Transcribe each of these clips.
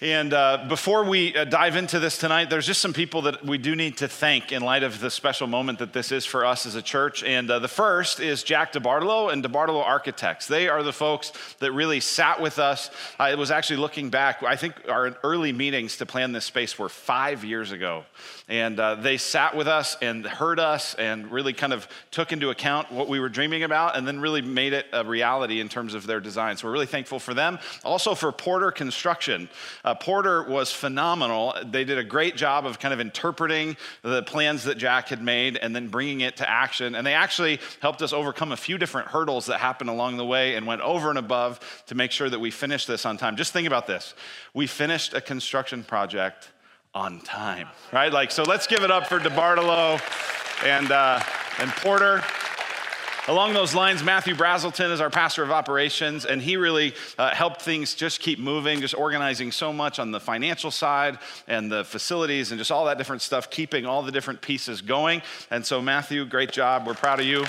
And uh, before we uh, dive into this tonight, there's just some people that we do need to thank in light of the special moment that this is for us as a church. And uh, the first is Jack DeBartolo and DeBartolo Architects. They are the folks that really sat with us. I was actually looking back, I think our early meetings to plan this space were five years ago. And uh, they sat with us and heard us and really kind of took into account what we were dreaming about and then really made it a reality in terms of their design. So we're really thankful for them. Also for Porter Construction. Uh, Porter was phenomenal. They did a great job of kind of interpreting the plans that Jack had made and then bringing it to action. And they actually helped us overcome a few different hurdles that happened along the way and went over and above to make sure that we finished this on time. Just think about this we finished a construction project on time, right? Like, so let's give it up for DeBartolo and, uh, and Porter. Along those lines, Matthew Brazelton is our pastor of operations, and he really uh, helped things just keep moving, just organizing so much on the financial side and the facilities and just all that different stuff, keeping all the different pieces going. And so, Matthew, great job. We're proud of you.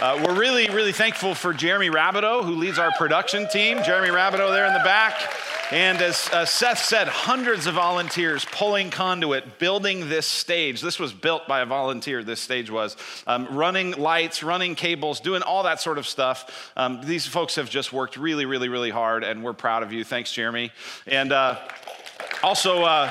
Uh, we're really, really thankful for Jeremy Rabideau, who leads our production team. Jeremy Rabideau there in the back. And as uh, Seth said, hundreds of volunteers pulling conduit, building this stage. This was built by a volunteer, this stage was. Um, running lights, running cables, doing all that sort of stuff. Um, these folks have just worked really, really, really hard, and we're proud of you. Thanks, Jeremy. And uh, also, uh,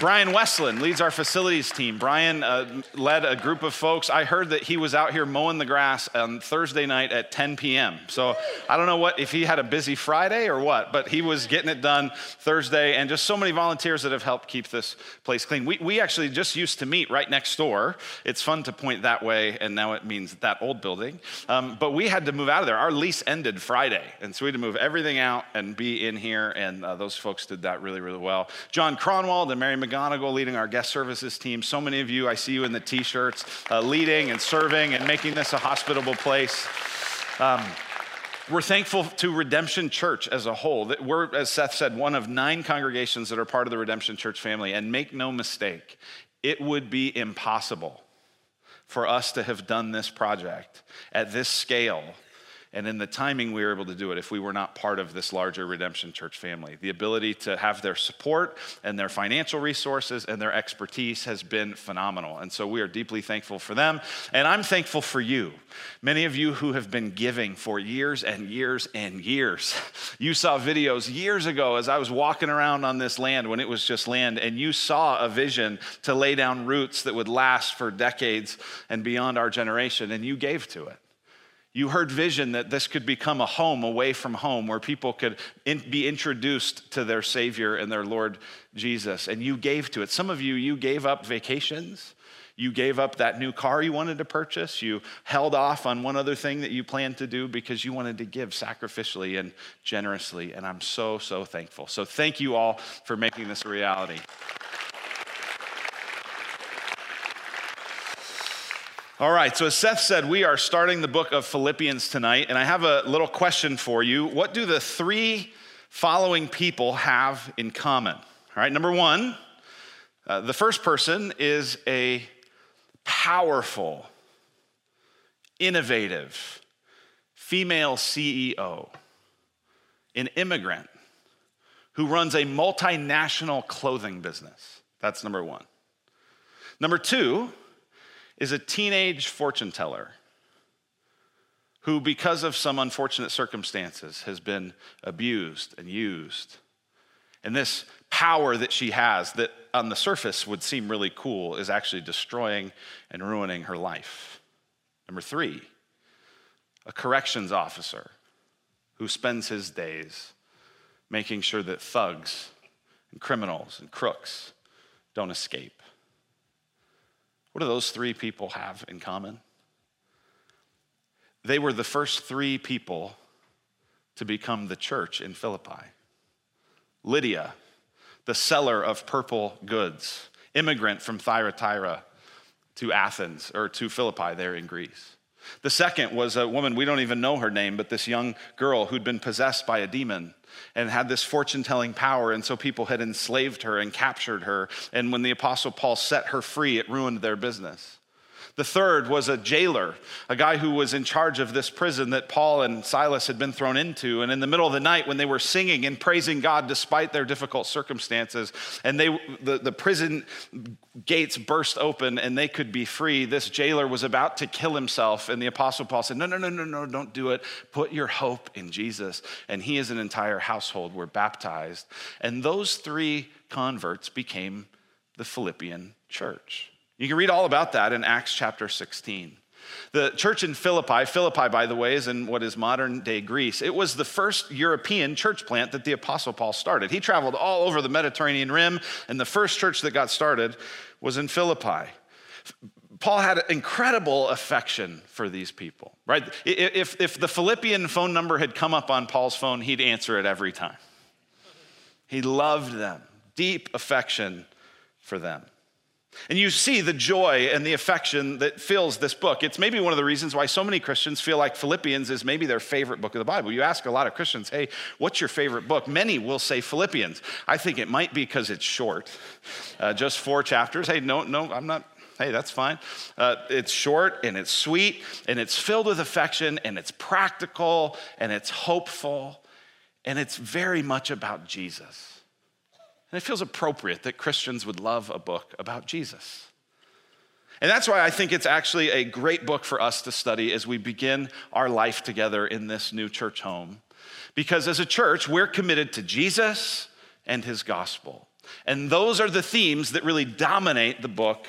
Brian Westland leads our facilities team. Brian uh, led a group of folks. I heard that he was out here mowing the grass on Thursday night at 10 p.m. So I don't know what if he had a busy Friday or what, but he was getting it done Thursday, and just so many volunteers that have helped keep this place clean. We, we actually just used to meet right next door. It's fun to point that way, and now it means that old building. Um, but we had to move out of there. Our lease ended Friday, and so we had to move everything out and be in here, and uh, those folks did that really, really well. John Cronwald and Mary McGonigal leading our guest services team. So many of you, I see you in the t shirts, uh, leading and serving and making this a hospitable place. Um, we're thankful to Redemption Church as a whole. We're, as Seth said, one of nine congregations that are part of the Redemption Church family. And make no mistake, it would be impossible for us to have done this project at this scale and in the timing we were able to do it if we were not part of this larger redemption church family. The ability to have their support and their financial resources and their expertise has been phenomenal. And so we are deeply thankful for them. And i'm thankful for you. Many of you who have been giving for years and years and years. You saw videos years ago as i was walking around on this land when it was just land and you saw a vision to lay down roots that would last for decades and beyond our generation and you gave to it you heard vision that this could become a home away from home where people could in, be introduced to their Savior and their Lord Jesus. And you gave to it. Some of you, you gave up vacations. You gave up that new car you wanted to purchase. You held off on one other thing that you planned to do because you wanted to give sacrificially and generously. And I'm so, so thankful. So thank you all for making this a reality. All right, so as Seth said, we are starting the book of Philippians tonight, and I have a little question for you. What do the three following people have in common? All right, number one, uh, the first person is a powerful, innovative female CEO, an immigrant who runs a multinational clothing business. That's number one. Number two, is a teenage fortune teller who, because of some unfortunate circumstances, has been abused and used. And this power that she has, that on the surface would seem really cool, is actually destroying and ruining her life. Number three, a corrections officer who spends his days making sure that thugs and criminals and crooks don't escape. What do those three people have in common? They were the first three people to become the church in Philippi. Lydia, the seller of purple goods, immigrant from Thyatira to Athens or to Philippi there in Greece. The second was a woman, we don't even know her name, but this young girl who'd been possessed by a demon and had this fortune telling power. And so people had enslaved her and captured her. And when the Apostle Paul set her free, it ruined their business. The third was a jailer, a guy who was in charge of this prison that Paul and Silas had been thrown into. And in the middle of the night, when they were singing and praising God despite their difficult circumstances, and they, the, the prison gates burst open and they could be free, this jailer was about to kill himself. And the Apostle Paul said, No, no, no, no, no, don't do it. Put your hope in Jesus. And he and an entire household were baptized. And those three converts became the Philippian church. You can read all about that in Acts chapter 16. The church in Philippi, Philippi, by the way, is in what is modern day Greece. It was the first European church plant that the Apostle Paul started. He traveled all over the Mediterranean rim, and the first church that got started was in Philippi. Paul had incredible affection for these people, right? If, if the Philippian phone number had come up on Paul's phone, he'd answer it every time. He loved them, deep affection for them. And you see the joy and the affection that fills this book. It's maybe one of the reasons why so many Christians feel like Philippians is maybe their favorite book of the Bible. You ask a lot of Christians, hey, what's your favorite book? Many will say Philippians. I think it might be because it's short, uh, just four chapters. Hey, no, no, I'm not. Hey, that's fine. Uh, it's short and it's sweet and it's filled with affection and it's practical and it's hopeful and it's very much about Jesus. And it feels appropriate that Christians would love a book about Jesus. And that's why I think it's actually a great book for us to study as we begin our life together in this new church home. Because as a church, we're committed to Jesus and his gospel. And those are the themes that really dominate the book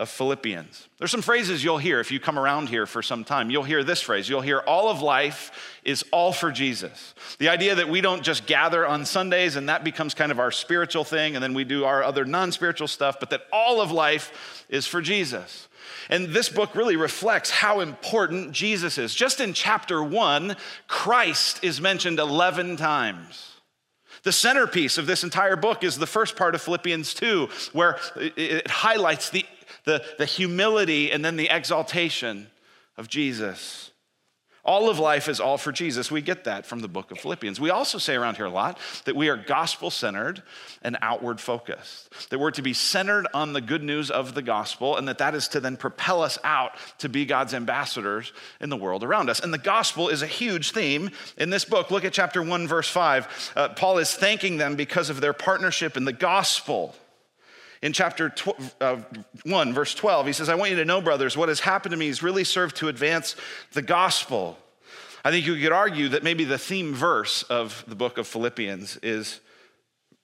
of Philippians. There's some phrases you'll hear if you come around here for some time. You'll hear this phrase. You'll hear all of life is all for Jesus. The idea that we don't just gather on Sundays and that becomes kind of our spiritual thing and then we do our other non spiritual stuff, but that all of life is for Jesus. And this book really reflects how important Jesus is. Just in chapter one, Christ is mentioned 11 times. The centerpiece of this entire book is the first part of Philippians 2, where it highlights the the, the humility and then the exaltation of Jesus. All of life is all for Jesus. We get that from the book of Philippians. We also say around here a lot that we are gospel centered and outward focused, that we're to be centered on the good news of the gospel, and that that is to then propel us out to be God's ambassadors in the world around us. And the gospel is a huge theme in this book. Look at chapter 1, verse 5. Uh, Paul is thanking them because of their partnership in the gospel. In chapter tw- uh, 1, verse 12, he says, I want you to know, brothers, what has happened to me has really served to advance the gospel. I think you could argue that maybe the theme verse of the book of Philippians is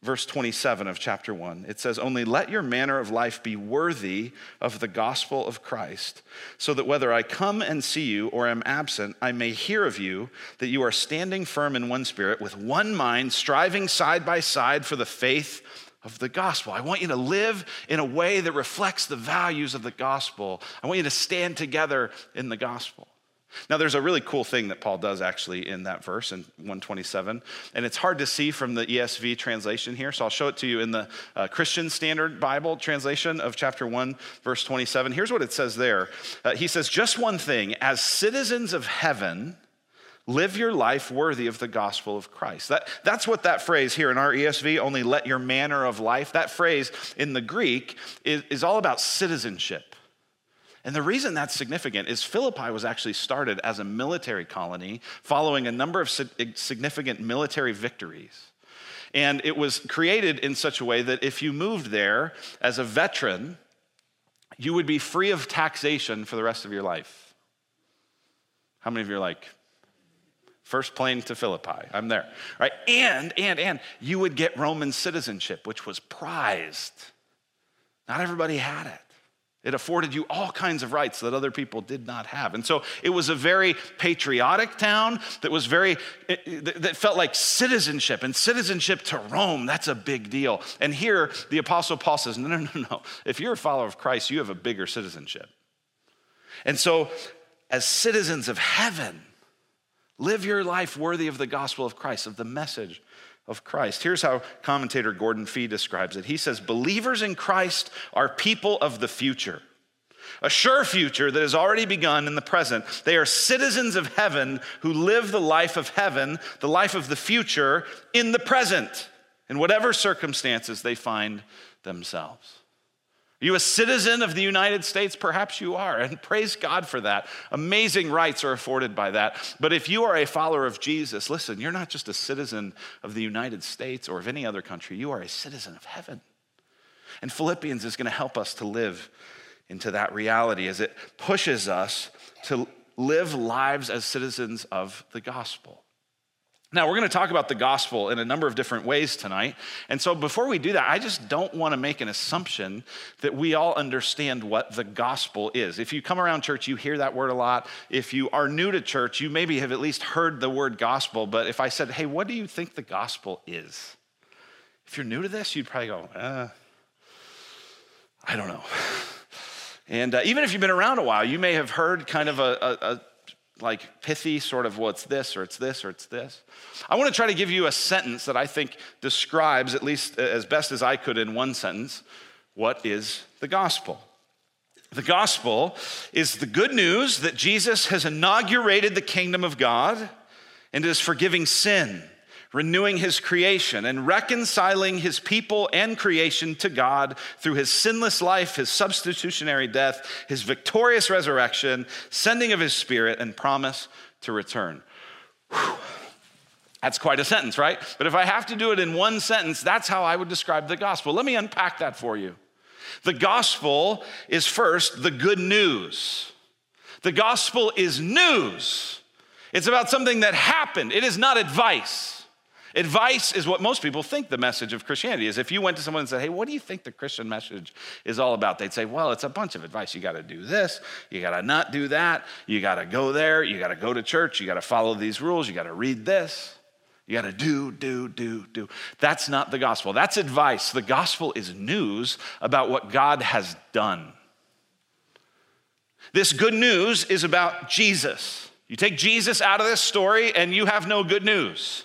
verse 27 of chapter 1. It says, Only let your manner of life be worthy of the gospel of Christ, so that whether I come and see you or am absent, I may hear of you that you are standing firm in one spirit, with one mind, striving side by side for the faith of the gospel. I want you to live in a way that reflects the values of the gospel. I want you to stand together in the gospel. Now, there's a really cool thing that Paul does actually in that verse in 127, and it's hard to see from the ESV translation here, so I'll show it to you in the uh, Christian Standard Bible translation of chapter 1, verse 27. Here's what it says there uh, He says, Just one thing, as citizens of heaven, Live your life worthy of the gospel of Christ. That, that's what that phrase here in our ESV, only let your manner of life, that phrase in the Greek is, is all about citizenship. And the reason that's significant is Philippi was actually started as a military colony following a number of significant military victories. And it was created in such a way that if you moved there as a veteran, you would be free of taxation for the rest of your life. How many of you are like, First plane to Philippi. I'm there. Right? And, and, and you would get Roman citizenship, which was prized. Not everybody had it. It afforded you all kinds of rights that other people did not have. And so it was a very patriotic town that was very, that felt like citizenship. And citizenship to Rome, that's a big deal. And here the Apostle Paul says, no, no, no, no. If you're a follower of Christ, you have a bigger citizenship. And so, as citizens of heaven, Live your life worthy of the gospel of Christ, of the message of Christ. Here's how commentator Gordon Fee describes it. He says, Believers in Christ are people of the future, a sure future that has already begun in the present. They are citizens of heaven who live the life of heaven, the life of the future, in the present, in whatever circumstances they find themselves. Are you a citizen of the United States? Perhaps you are, and praise God for that. Amazing rights are afforded by that. But if you are a follower of Jesus, listen, you're not just a citizen of the United States or of any other country, you are a citizen of heaven. And Philippians is going to help us to live into that reality as it pushes us to live lives as citizens of the gospel. Now, we're going to talk about the gospel in a number of different ways tonight. And so, before we do that, I just don't want to make an assumption that we all understand what the gospel is. If you come around church, you hear that word a lot. If you are new to church, you maybe have at least heard the word gospel. But if I said, hey, what do you think the gospel is? If you're new to this, you'd probably go, uh, I don't know. And uh, even if you've been around a while, you may have heard kind of a, a, a like pithy sort of, well, it's this or it's this or it's this. I want to try to give you a sentence that I think describes, at least as best as I could in one sentence, what is the gospel. The gospel is the good news that Jesus has inaugurated the kingdom of God and is forgiving sin renewing his creation and reconciling his people and creation to God through his sinless life, his substitutionary death, his victorious resurrection, sending of his spirit, and promise to return. Whew. That's quite a sentence, right? But if I have to do it in one sentence, that's how I would describe the gospel. Let me unpack that for you. The gospel is first the good news. The gospel is news. It's about something that happened. It is not advice. Advice is what most people think the message of Christianity is. If you went to someone and said, Hey, what do you think the Christian message is all about? They'd say, Well, it's a bunch of advice. You got to do this, you got to not do that, you got to go there, you got to go to church, you got to follow these rules, you got to read this. You got to do, do, do, do. That's not the gospel. That's advice. The gospel is news about what God has done. This good news is about Jesus. You take Jesus out of this story, and you have no good news.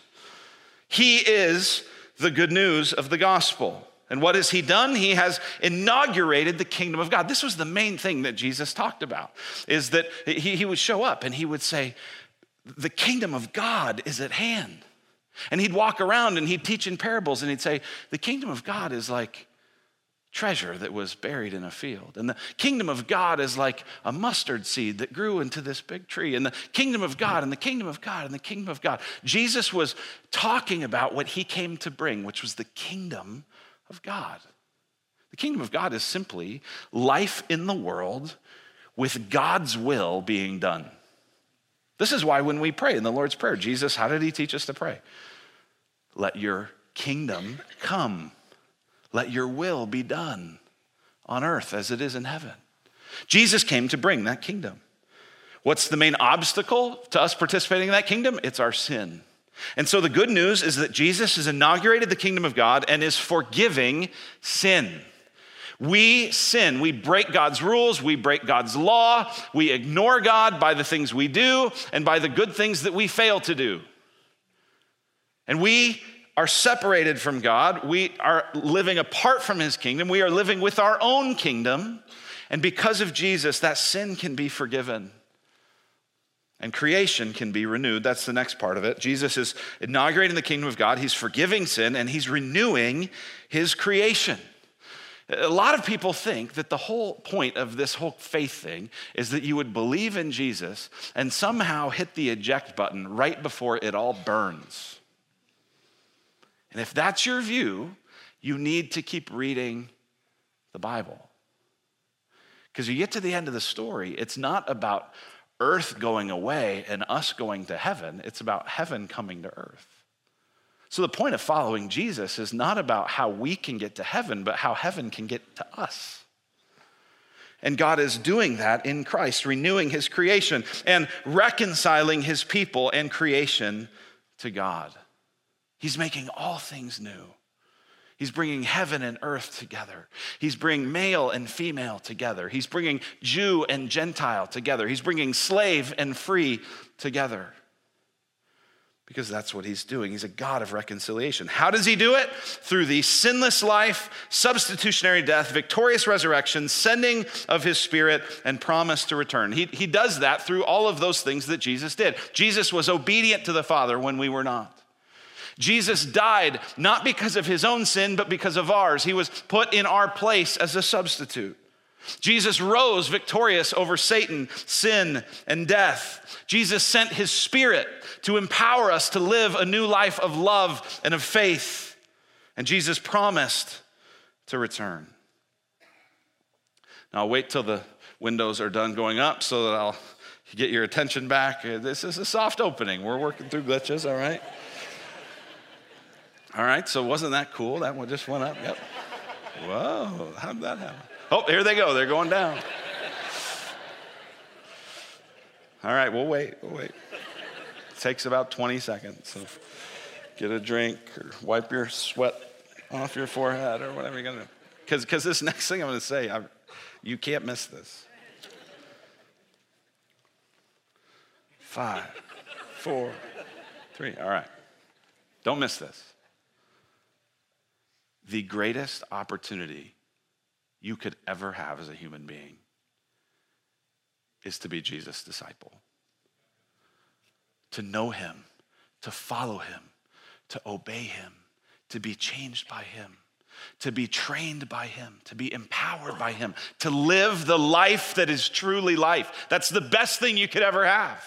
He is the good news of the gospel. And what has he done? He has inaugurated the kingdom of God. This was the main thing that Jesus talked about, is that he, he would show up and he would say, the kingdom of God is at hand. And he'd walk around and he'd teach in parables and he'd say, the kingdom of God is like treasure that was buried in a field. And the kingdom of God is like a mustard seed that grew into this big tree. And the kingdom of God, and the kingdom of God, and the kingdom of God. Jesus was talking about what he came to bring, which was the kingdom of God. The kingdom of God is simply life in the world with God's will being done. This is why when we pray in the Lord's Prayer, Jesus, how did he teach us to pray? Let your kingdom come. Let your will be done on earth as it is in heaven. Jesus came to bring that kingdom. What's the main obstacle to us participating in that kingdom? It's our sin. And so the good news is that Jesus has inaugurated the kingdom of God and is forgiving sin. We sin. We break God's rules. We break God's law. We ignore God by the things we do and by the good things that we fail to do. And we are separated from God. We are living apart from his kingdom. We are living with our own kingdom. And because of Jesus, that sin can be forgiven and creation can be renewed. That's the next part of it. Jesus is inaugurating the kingdom of God, he's forgiving sin, and he's renewing his creation. A lot of people think that the whole point of this whole faith thing is that you would believe in Jesus and somehow hit the eject button right before it all burns. And if that's your view, you need to keep reading the Bible. Because you get to the end of the story, it's not about earth going away and us going to heaven, it's about heaven coming to earth. So the point of following Jesus is not about how we can get to heaven, but how heaven can get to us. And God is doing that in Christ, renewing his creation and reconciling his people and creation to God. He's making all things new. He's bringing heaven and earth together. He's bringing male and female together. He's bringing Jew and Gentile together. He's bringing slave and free together. Because that's what he's doing. He's a God of reconciliation. How does he do it? Through the sinless life, substitutionary death, victorious resurrection, sending of his spirit, and promise to return. He, he does that through all of those things that Jesus did. Jesus was obedient to the Father when we were not. Jesus died not because of his own sin, but because of ours. He was put in our place as a substitute. Jesus rose victorious over Satan, sin, and death. Jesus sent his spirit to empower us to live a new life of love and of faith. And Jesus promised to return. Now, I'll wait till the windows are done going up so that I'll get your attention back. This is a soft opening. We're working through glitches, all right? All right, so wasn't that cool? That one just went up. Yep. Whoa, how did that happen? Oh, here they go. They're going down. All right, we'll wait. We'll wait. It takes about 20 seconds. So get a drink or wipe your sweat off your forehead or whatever you're going to do. Because this next thing I'm going to say, I, you can't miss this. Five, four, three. All right. Don't miss this. The greatest opportunity you could ever have as a human being is to be Jesus' disciple. To know him, to follow him, to obey him, to be changed by him, to be trained by him, to be empowered by him, to live the life that is truly life. That's the best thing you could ever have.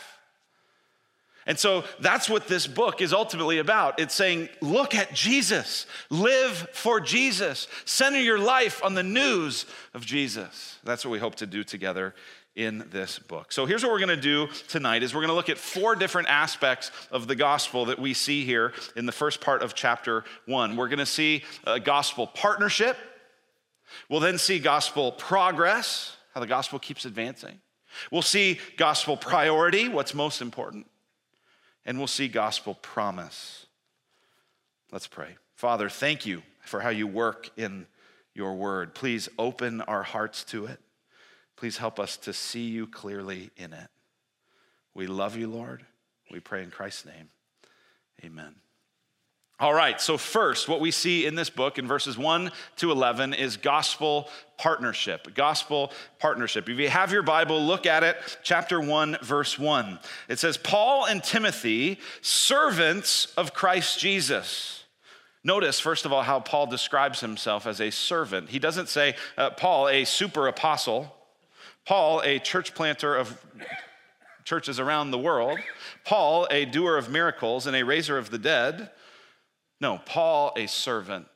And so that's what this book is ultimately about. It's saying, look at Jesus, live for Jesus, center your life on the news of Jesus. That's what we hope to do together in this book. So here's what we're going to do tonight is we're going to look at four different aspects of the gospel that we see here in the first part of chapter 1. We're going to see a gospel partnership. We'll then see gospel progress, how the gospel keeps advancing. We'll see gospel priority, what's most important and we'll see gospel promise. Let's pray. Father, thank you for how you work in your word. Please open our hearts to it. Please help us to see you clearly in it. We love you, Lord. We pray in Christ's name. Amen. All right, so first, what we see in this book in verses 1 to 11 is gospel partnership. Gospel partnership. If you have your Bible, look at it, chapter 1, verse 1. It says, Paul and Timothy, servants of Christ Jesus. Notice, first of all, how Paul describes himself as a servant. He doesn't say, uh, Paul, a super apostle, Paul, a church planter of churches around the world, Paul, a doer of miracles and a raiser of the dead. No, Paul, a servant,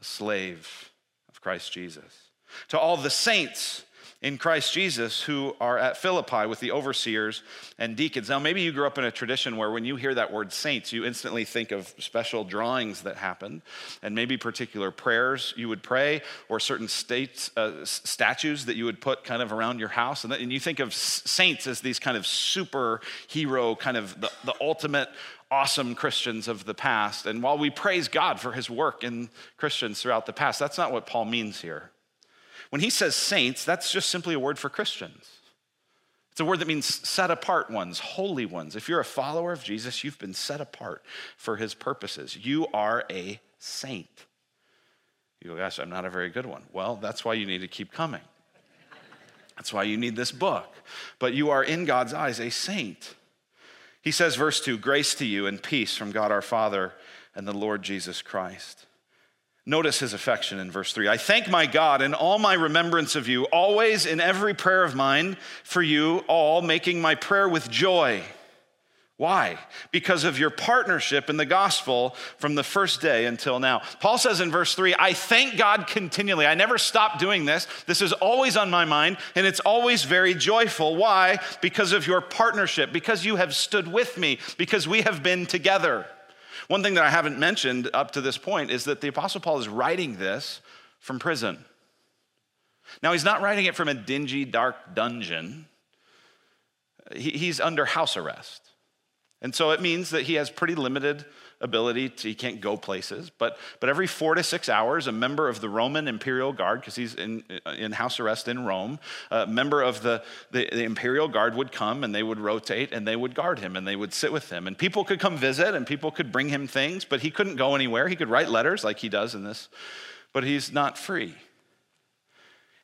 a slave of Christ Jesus. To all the saints in Christ Jesus who are at Philippi with the overseers and deacons. Now, maybe you grew up in a tradition where when you hear that word saints, you instantly think of special drawings that happened, and maybe particular prayers you would pray, or certain states, uh, statues that you would put kind of around your house. And, that, and you think of saints as these kind of superhero, kind of the, the ultimate awesome Christians of the past. And while we praise God for his work in Christians throughout the past, that's not what Paul means here. When he says saints, that's just simply a word for Christians. It's a word that means set apart ones, holy ones. If you're a follower of Jesus, you've been set apart for his purposes. You are a saint. You go, gosh, I'm not a very good one. Well, that's why you need to keep coming. That's why you need this book. But you are, in God's eyes, a saint. He says, verse 2 Grace to you and peace from God our Father and the Lord Jesus Christ. Notice his affection in verse 3. I thank my God in all my remembrance of you, always in every prayer of mine for you all, making my prayer with joy why? Because of your partnership in the gospel from the first day until now. Paul says in verse 3 I thank God continually. I never stop doing this. This is always on my mind, and it's always very joyful. Why? Because of your partnership, because you have stood with me, because we have been together. One thing that I haven't mentioned up to this point is that the Apostle Paul is writing this from prison. Now, he's not writing it from a dingy, dark dungeon, he's under house arrest. And so it means that he has pretty limited ability to, he can't go places. But, but every four to six hours, a member of the Roman imperial guard, because he's in, in house arrest in Rome, a member of the, the, the, imperial guard would come and they would rotate and they would guard him and they would sit with him. And people could come visit and people could bring him things, but he couldn't go anywhere. He could write letters like he does in this, but he's not free.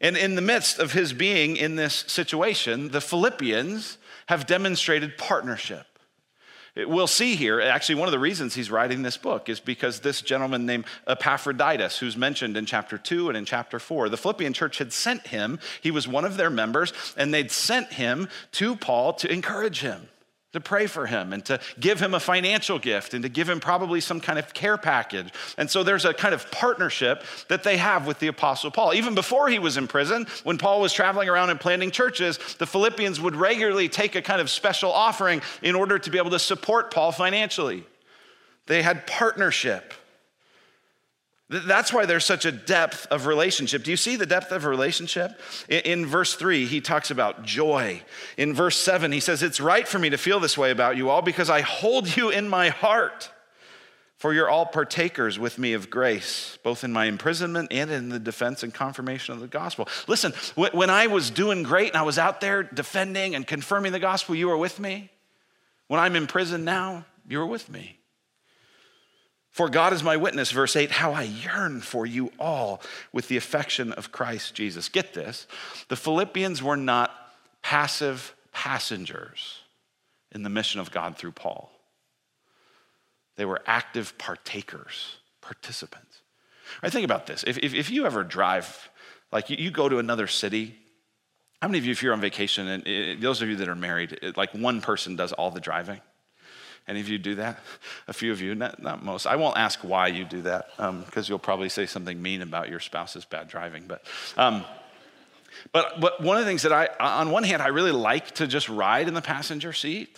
And in the midst of his being in this situation, the Philippians have demonstrated partnership. We'll see here, actually, one of the reasons he's writing this book is because this gentleman named Epaphroditus, who's mentioned in chapter 2 and in chapter 4, the Philippian church had sent him. He was one of their members, and they'd sent him to Paul to encourage him to pray for him and to give him a financial gift and to give him probably some kind of care package. And so there's a kind of partnership that they have with the Apostle Paul. Even before he was in prison, when Paul was traveling around and planting churches, the Philippians would regularly take a kind of special offering in order to be able to support Paul financially. They had partnership. That's why there's such a depth of relationship. Do you see the depth of relationship? In, verse three, he talks about joy. In verse seven, he says, It's right for me to feel this way about you all because I hold you in my heart. For you're all partakers with me of grace, both in my imprisonment and in the defense and confirmation of the gospel. Listen, when I was doing great and I was out there defending and confirming the gospel, you were with me. When I'm in prison now, you were with me. For God is my witness, verse 8, how I yearn for you all with the affection of Christ Jesus. Get this the Philippians were not passive passengers in the mission of God through Paul, they were active partakers, participants. I think about this. If, if, if, you ever drive, like you, you, go to another city, how many of you, if you're on vacation, and it, those of you that are married, it, like one person does all the driving? Any of you do that? A few of you, not, not most. I won't ask why you do that because um, you'll probably say something mean about your spouse's bad driving. But, um, but, but one of the things that I, on one hand, I really like to just ride in the passenger seat,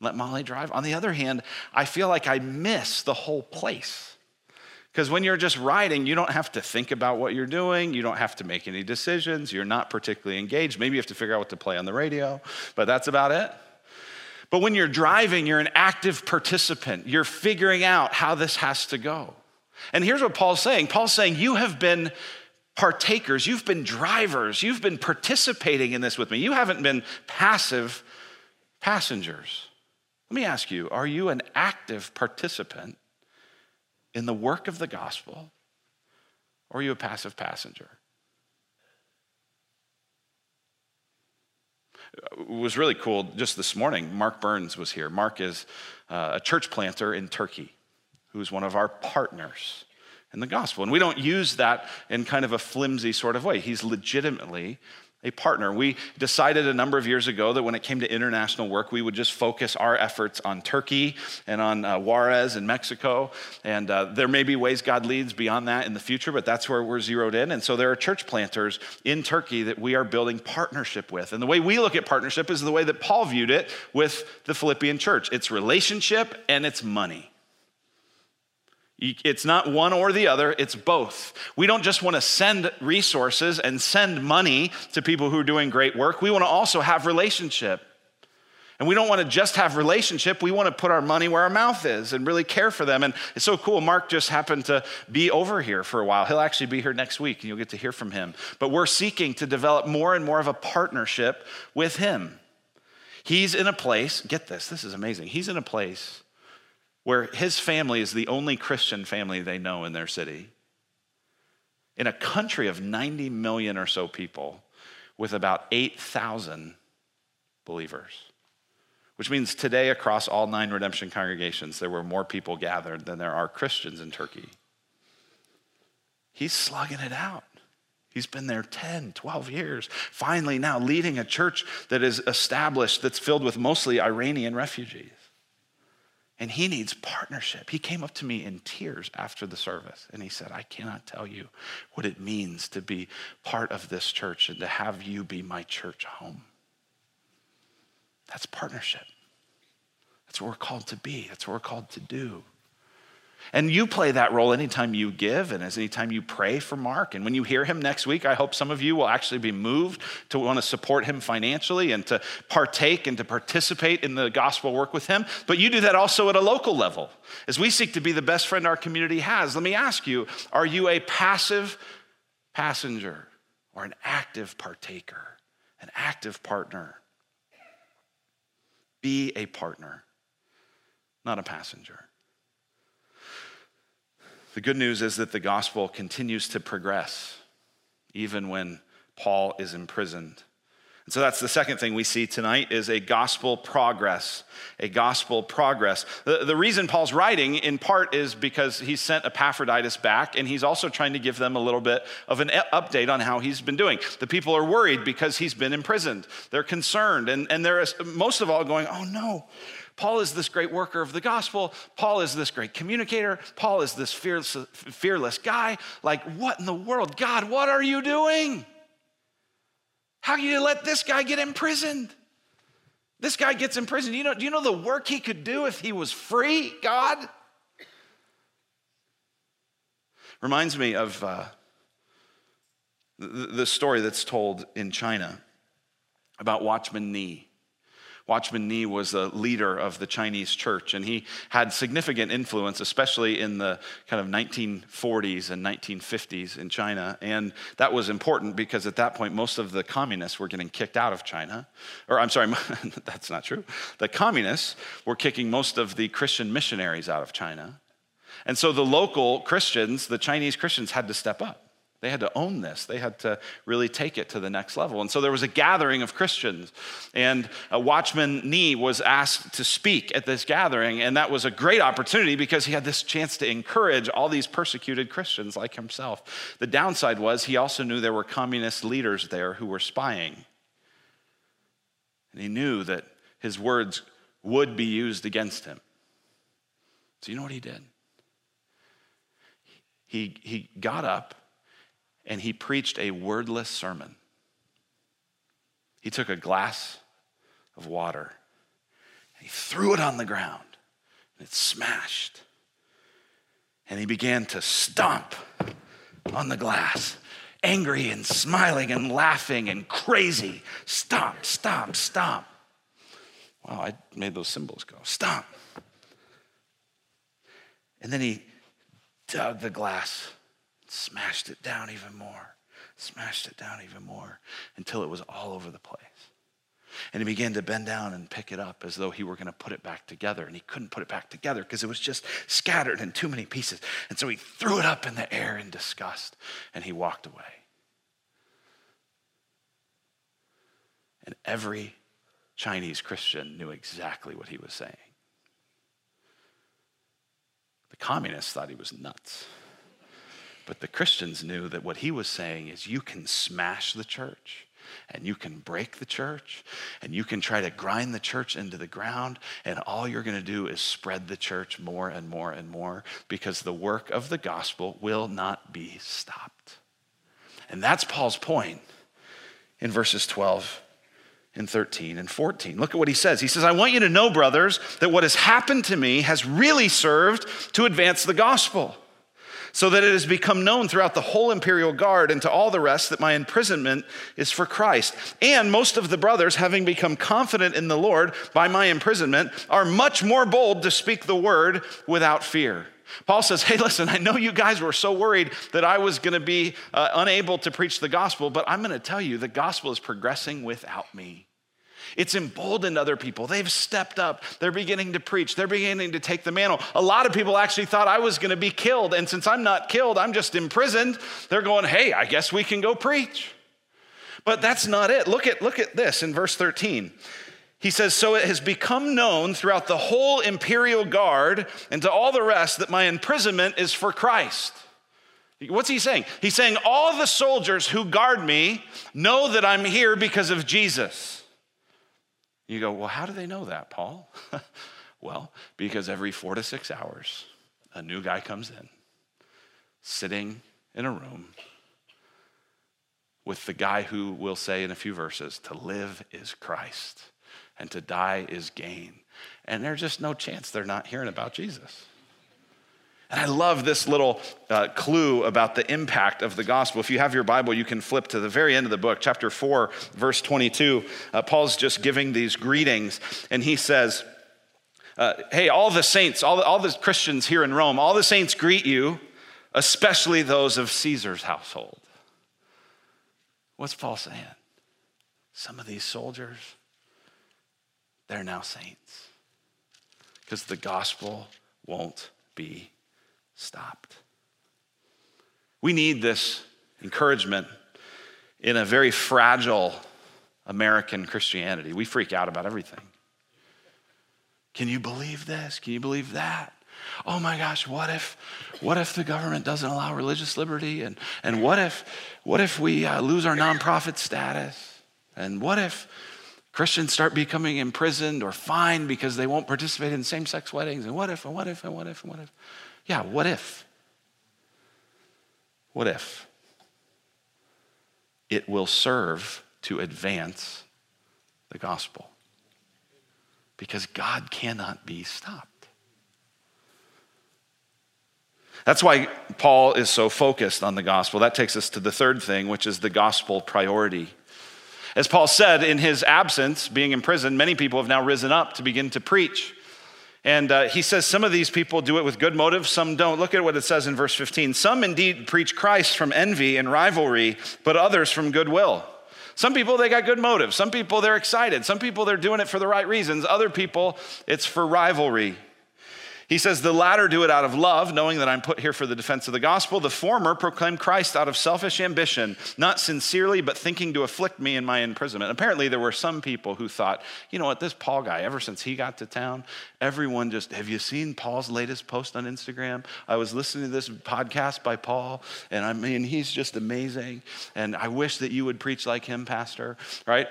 let Molly drive. On the other hand, I feel like I miss the whole place. Because when you're just riding, you don't have to think about what you're doing. You don't have to make any decisions. You're not particularly engaged. Maybe you have to figure out what to play on the radio, but that's about it. But when you're driving, you're an active participant. You're figuring out how this has to go. And here's what Paul's saying Paul's saying, You have been partakers, you've been drivers, you've been participating in this with me. You haven't been passive passengers. Let me ask you are you an active participant in the work of the gospel, or are you a passive passenger? Was really cool just this morning. Mark Burns was here. Mark is uh, a church planter in Turkey who's one of our partners in the gospel. And we don't use that in kind of a flimsy sort of way. He's legitimately a partner. We decided a number of years ago that when it came to international work, we would just focus our efforts on Turkey and on uh, Juarez in Mexico. And uh, there may be ways God leads beyond that in the future, but that's where we're zeroed in. And so there are church planters in Turkey that we are building partnership with. And the way we look at partnership is the way that Paul viewed it with the Philippian church it's relationship and it's money. It's not one or the other, it's both. We don't just want to send resources and send money to people who are doing great work. We want to also have relationship. And we don't want to just have relationship. We want to put our money where our mouth is and really care for them. And it's so cool. Mark just happened to be over here for a while. He'll actually be here next week and you'll get to hear from him. But we're seeking to develop more and more of a partnership with him. He's in a place, get this, this is amazing. He's in a place where his family is the only Christian family they know in their city. In a country of 90 million or so people, with about 8,000 believers. Which means today, across all nine redemption congregations, there were more people gathered than there are Christians in Turkey. He's slugging it out. He's been there 10, 12 years. Finally, now leading a church that is established that's filled with mostly Iranian refugees and he needs partnership. He came up to me in tears after the service and he said, I cannot tell you what it means to be part of this church and to have you be my church home. That's partnership. That's what we're called to be, that's what we're called to do. And you play that role anytime you give and as anytime you pray for Mark. And when you hear him next week, I hope some of you will actually be moved to want to support him financially and to partake and to participate in the gospel work with him. But you do that also at a local level. As we seek to be the best friend our community has, let me ask you are you a passive passenger or an active partaker, an active partner? Be a partner, not a passenger. The good news is that the gospel continues to progress even when Paul is imprisoned. And so that's the second thing we see tonight is a gospel progress. A gospel progress. The, the reason Paul's writing in part is because he sent Epaphroditus back and he's also trying to give them a little bit of an update on how he's been doing. The people are worried because he's been imprisoned. They're concerned and, and they're most of all going, oh no, Paul is this great worker of the gospel. Paul is this great communicator. Paul is this fearless, fearless guy. Like, what in the world? God, what are you doing? How can you let this guy get imprisoned? This guy gets imprisoned. You know, do you know the work he could do if he was free, God? Reminds me of uh, the, story that's told in China about Watchman Nee. Watchman Nee was a leader of the Chinese church, and he had significant influence, especially in the kind of 1940s and 1950s in China. And that was important because at that point, most of the communists were getting kicked out of China. Or, I'm sorry, that's not true. The communists were kicking most of the Christian missionaries out of China. And so the local Christians, the Chinese Christians, had to step up. They had to own this. They had to really take it to the next level. And so there was a gathering of Christians, and Watchman Nee was asked to speak at this gathering. And that was a great opportunity because he had this chance to encourage all these persecuted Christians like himself. The downside was he also knew there were communist leaders there who were spying. And he knew that his words would be used against him. So, you know what he did? He, he got up and he preached a wordless sermon. He took a glass of water and he threw it on the ground and it smashed. And he began to stomp on the glass, angry and smiling and laughing and crazy. Stomp, stomp, stomp. Wow, I made those cymbals go. Stomp. And then he dug the glass smashed it down even more, smashed it down even more until it was all over the place. And he began to bend down and pick it up as though he were going to put it back together. And he couldn't put it back together because it was just scattered in too many pieces. And so he threw it up in the air in disgust and he walked away. And every Chinese Christian knew exactly what he was saying. The communists thought he was nuts. But the Christians knew that what he was saying is you can smash the church and you can break the church and you can try to grind the church into the ground and all you're going to do is spread the church more and more and more because the work of the gospel will not be stopped. And that's Paul's point in verses 12 and 13 and 14. Look at what he says. He says, I want you to know, brothers, that what has happened to me has really served to advance the gospel so that it has become known throughout the whole imperial guard and to all the rest that my imprisonment is for Christ. And most of the brothers, having become confident in the Lord by my imprisonment, are much more bold to speak the word without fear. Paul says, Hey, listen, I know you guys were so worried that I was going to be uh, unable to preach the gospel, but I'm going to tell you the gospel is progressing without me. It's emboldened other people. They've stepped up. They're beginning to preach. They're beginning to take the mantle. A lot of people actually thought I was going to be killed. And since I'm not killed, I'm just imprisoned. They're going, hey, I guess we can go preach. But that's not it. Look at, look at this in verse 13. He says, So it has become known throughout the whole imperial guard and to all the rest that my imprisonment is for Christ. What's he saying? He's saying, All the soldiers who guard me know that I'm here because of Jesus. You go, well, how do they know that, Paul? well, because every four to six hours, a new guy comes in, sitting in a room with the guy who will say in a few verses, to live is Christ and to die is gain. And there's just no chance they're not hearing about Jesus. And I love this little uh, clue about the impact of the gospel. If you have your Bible, you can flip to the very end of the book, chapter 4, verse 22. Uh, Paul's just giving these greetings, and he says, uh, Hey, all the saints, all the, all the Christians here in Rome, all the saints greet you, especially those of Caesar's household. What's Paul saying? Some of these soldiers, they're now saints because the gospel won't be stopped. We need this encouragement in a very fragile American Christianity. We freak out about everything. Can you believe this? Can you believe that? Oh my gosh, what if what if the government doesn't allow religious liberty and and what if what if we uh, lose our nonprofit status? And what if Christians start becoming imprisoned or fined because they won't participate in same-sex weddings? And what if and what if and what if and what if? Yeah, what if? What if? It will serve to advance the gospel because God cannot be stopped. That's why Paul is so focused on the gospel. That takes us to the third thing, which is the gospel priority. As Paul said, in his absence, being in prison, many people have now risen up to begin to preach. And uh, he says some of these people do it with good motives, some don't. Look at what it says in verse 15. Some indeed preach Christ from envy and rivalry, but others from goodwill. Some people, they got good motives. Some people, they're excited. Some people, they're doing it for the right reasons. Other people, it's for rivalry. He says, The latter do it out of love, knowing that I'm put here for the defense of the gospel. The former proclaim Christ out of selfish ambition, not sincerely, but thinking to afflict me in my imprisonment. Apparently, there were some people who thought, you know what, this Paul guy, ever since he got to town, everyone just, have you seen Paul's latest post on Instagram? I was listening to this podcast by Paul, and I mean, he's just amazing. And I wish that you would preach like him, Pastor, right?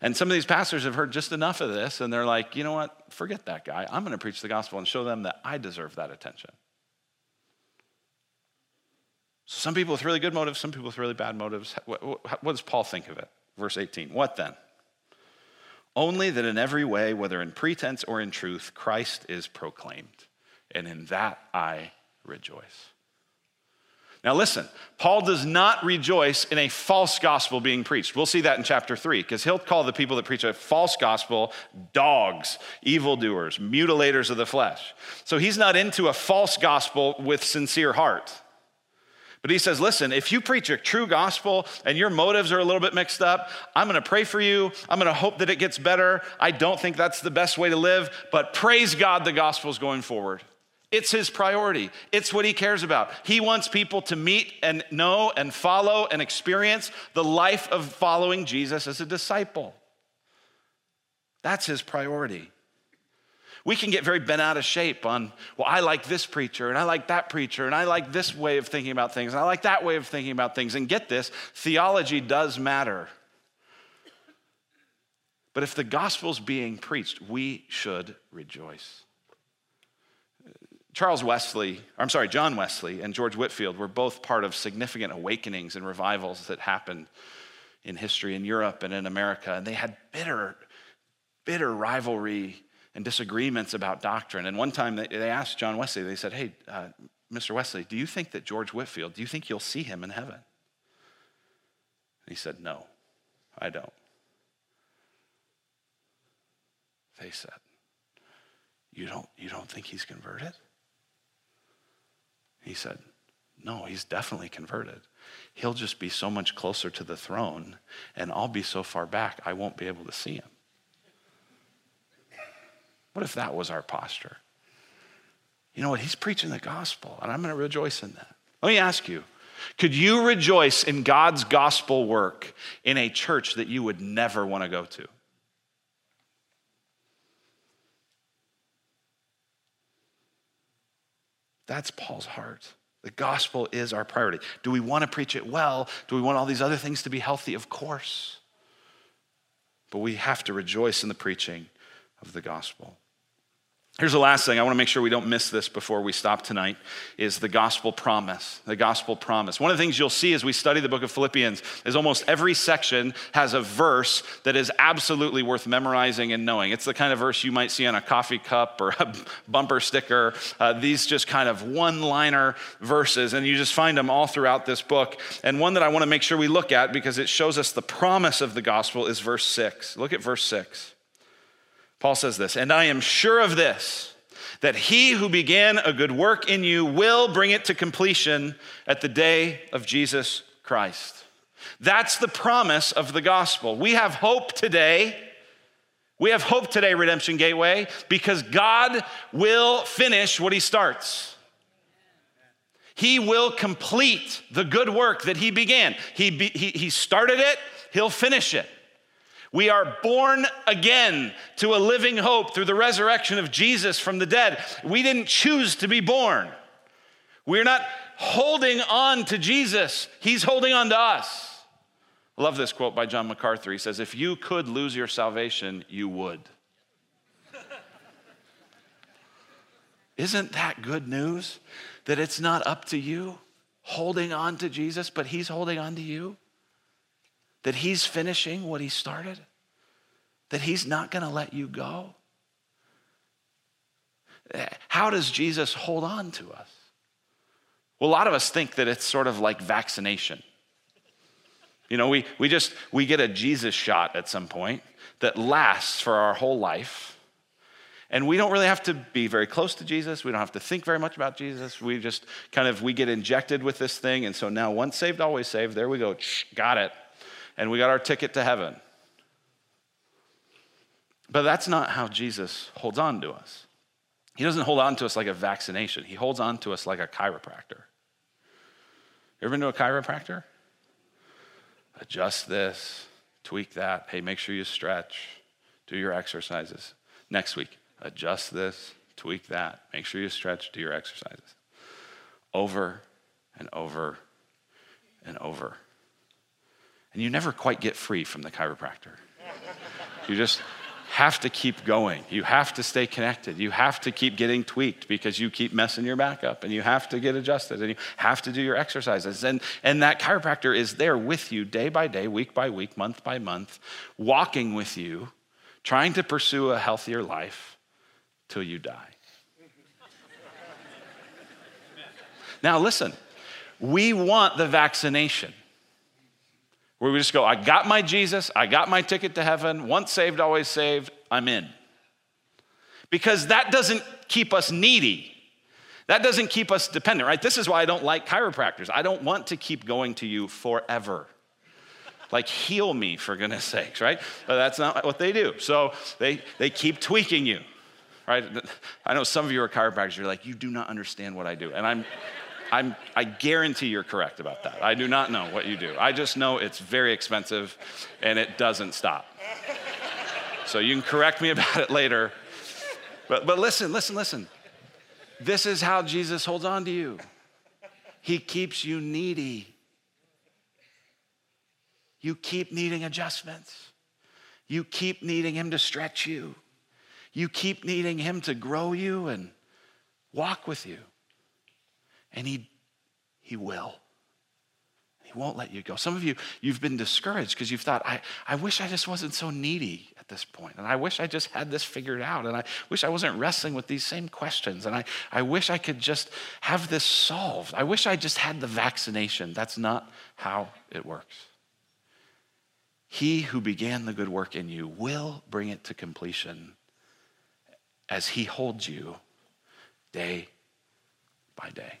And some of these pastors have heard just enough of this, and they're like, you know what? Forget that guy. I'm going to preach the gospel and show them that I deserve that attention. So some people with really good motives, some people with really bad motives. What, what, what does Paul think of it? Verse 18. What then? Only that in every way, whether in pretense or in truth, Christ is proclaimed, and in that I rejoice. Now, listen, Paul does not rejoice in a false gospel being preached. We'll see that in chapter three, because he'll call the people that preach a false gospel dogs, evildoers, mutilators of the flesh. So he's not into a false gospel with sincere heart. But he says, listen, if you preach a true gospel and your motives are a little bit mixed up, I'm gonna pray for you. I'm gonna hope that it gets better. I don't think that's the best way to live, but praise God the gospel's going forward. It's his priority. It's what he cares about. He wants people to meet and know and follow and experience the life of following Jesus as a disciple. That's his priority. We can get very bent out of shape on, well, I like this preacher and I like that preacher and I like this way of thinking about things and I like that way of thinking about things. And get this theology does matter. But if the gospel's being preached, we should rejoice. Charles Wesley, I'm sorry, John Wesley and George Whitefield were both part of significant awakenings and revivals that happened in history in Europe and in America. And they had bitter, bitter rivalry and disagreements about doctrine. And one time they, asked John Wesley, they said, Hey, uh, Mr. Wesley, do you think that George Whitefield, do you think you'll see him in heaven? And he said, No, I don't. They said, You don't, you don't think he's converted? He said, No, he's definitely converted. He'll just be so much closer to the throne, and I'll be so far back, I won't be able to see him. What if that was our posture? You know what? He's preaching the gospel, and I'm going to rejoice in that. Let me ask you could you rejoice in God's gospel work in a church that you would never want to go to? That's Paul's heart. The gospel is our priority. Do we want to preach it well? Do we want all these other things to be healthy? Of course. But we have to rejoice in the preaching of the gospel. Here's the last thing I want to make sure we don't miss this before we stop tonight is the gospel promise. The gospel promise. One of the things you'll see as we study the book of Philippians is almost every section has a verse that is absolutely worth memorizing and knowing. It's the kind of verse you might see on a coffee cup or a bumper sticker. Uh, these just kind of one liner verses, and you just find them all throughout this book. And one that I want to make sure we look at because it shows us the promise of the gospel is verse 6. Look at verse 6. Paul says this, and I am sure of this, that he who began a good work in you will bring it to completion at the day of Jesus Christ. That's the promise of the gospel. We have hope today. We have hope today, Redemption Gateway, because God will finish what he starts. He will complete the good work that he began. He, be, he, he started it, he'll finish it. We are born again to a living hope through the resurrection of Jesus from the dead. We didn't choose to be born. We're not holding on to Jesus, He's holding on to us. I love this quote by John MacArthur. He says, If you could lose your salvation, you would. Isn't that good news? That it's not up to you holding on to Jesus, but He's holding on to you? That He's finishing what He started? That He's not going to let you go? How does Jesus hold on to us? Well, a lot of us think that it's sort of like vaccination. You know, we, we just, we get a Jesus shot at some point that lasts for our whole life. And we don't really have to be very close to Jesus. We don't have to think very much about Jesus. We just kind of, we get injected with this thing. And so now once saved, always saved. There we go. Got it. And we got our ticket to heaven. But that's not how Jesus holds on to us. He doesn't hold on to us like a vaccination. He holds on to us like a chiropractor. You ever been to a chiropractor? adjust this, tweak that. Hey, make sure you stretch, do your exercises. Next week, adjust this, tweak that, make sure you stretch, do your exercises. Over and over and over. And you never quite get free from the chiropractor. You just have to keep going. You have to stay connected. You have to keep getting tweaked because you keep messing your back up and you have to get adjusted and you have to do your exercises. And, and that chiropractor is there with you day by day, week by week, month by month, walking with you, trying to pursue a healthier life till you die. now, listen, we want the vaccination. Where we just go, I got my Jesus, I got my ticket to heaven, once saved, always saved, I'm in. Because that doesn't keep us needy. That doesn't keep us dependent, right? This is why I don't like chiropractors. I don't want to keep going to you forever. Like, heal me, for goodness sakes, right? But that's not what they do. So they, they keep tweaking you, right? I know some of you are chiropractors, you're like, you do not understand what I do. And I'm, I'm, I guarantee you're correct about that. I do not know what you do. I just know it's very expensive and it doesn't stop. So you can correct me about it later. But, but listen, listen, listen. This is how Jesus holds on to you. He keeps you needy. You keep needing adjustments. You keep needing Him to stretch you. You keep needing Him to grow you and walk with you. And He, he will. He won't let you go. Some of you, you've been discouraged because you've thought, I, I wish I just wasn't so needy at this point. And I wish I just had this figured out. And I wish I wasn't wrestling with these same questions. And I, I wish I could just have this solved. I wish I just had the vaccination. That's not how it works. He who began the good work in you will bring it to completion as he holds you day by day.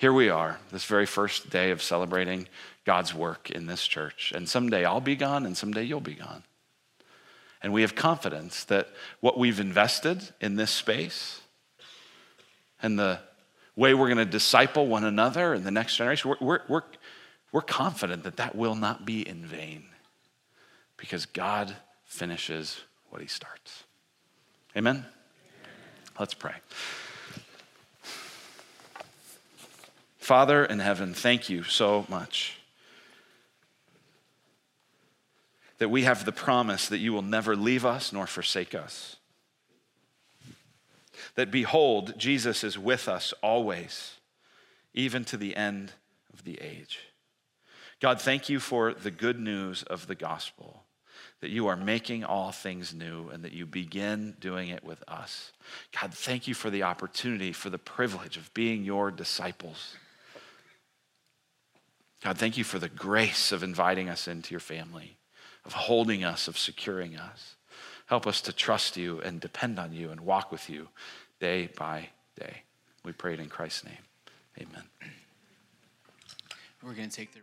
Here we are, this very first day of celebrating God's work in this church. And someday I'll be gone, and someday you'll be gone. And we have confidence that what we've invested in this space and the way we're going to disciple one another and the next generation, we're, we're, we're, confident that that will not be in vain because God finishes what he starts. Amen? Let's pray. Father in heaven, thank you so much that we have the promise that you will never leave us nor forsake us. That behold, Jesus is with us always, even to the end of the age. God, thank you for the good news of the gospel that you are making all things new and that you begin doing it with us. God, thank you for the opportunity, for the privilege of being your disciples. God, thank you for the grace of inviting us into your family, of holding us, of securing us. Help us to trust you and depend on you and walk with you day by day. We pray it in Christ's name. Amen. We're going to take their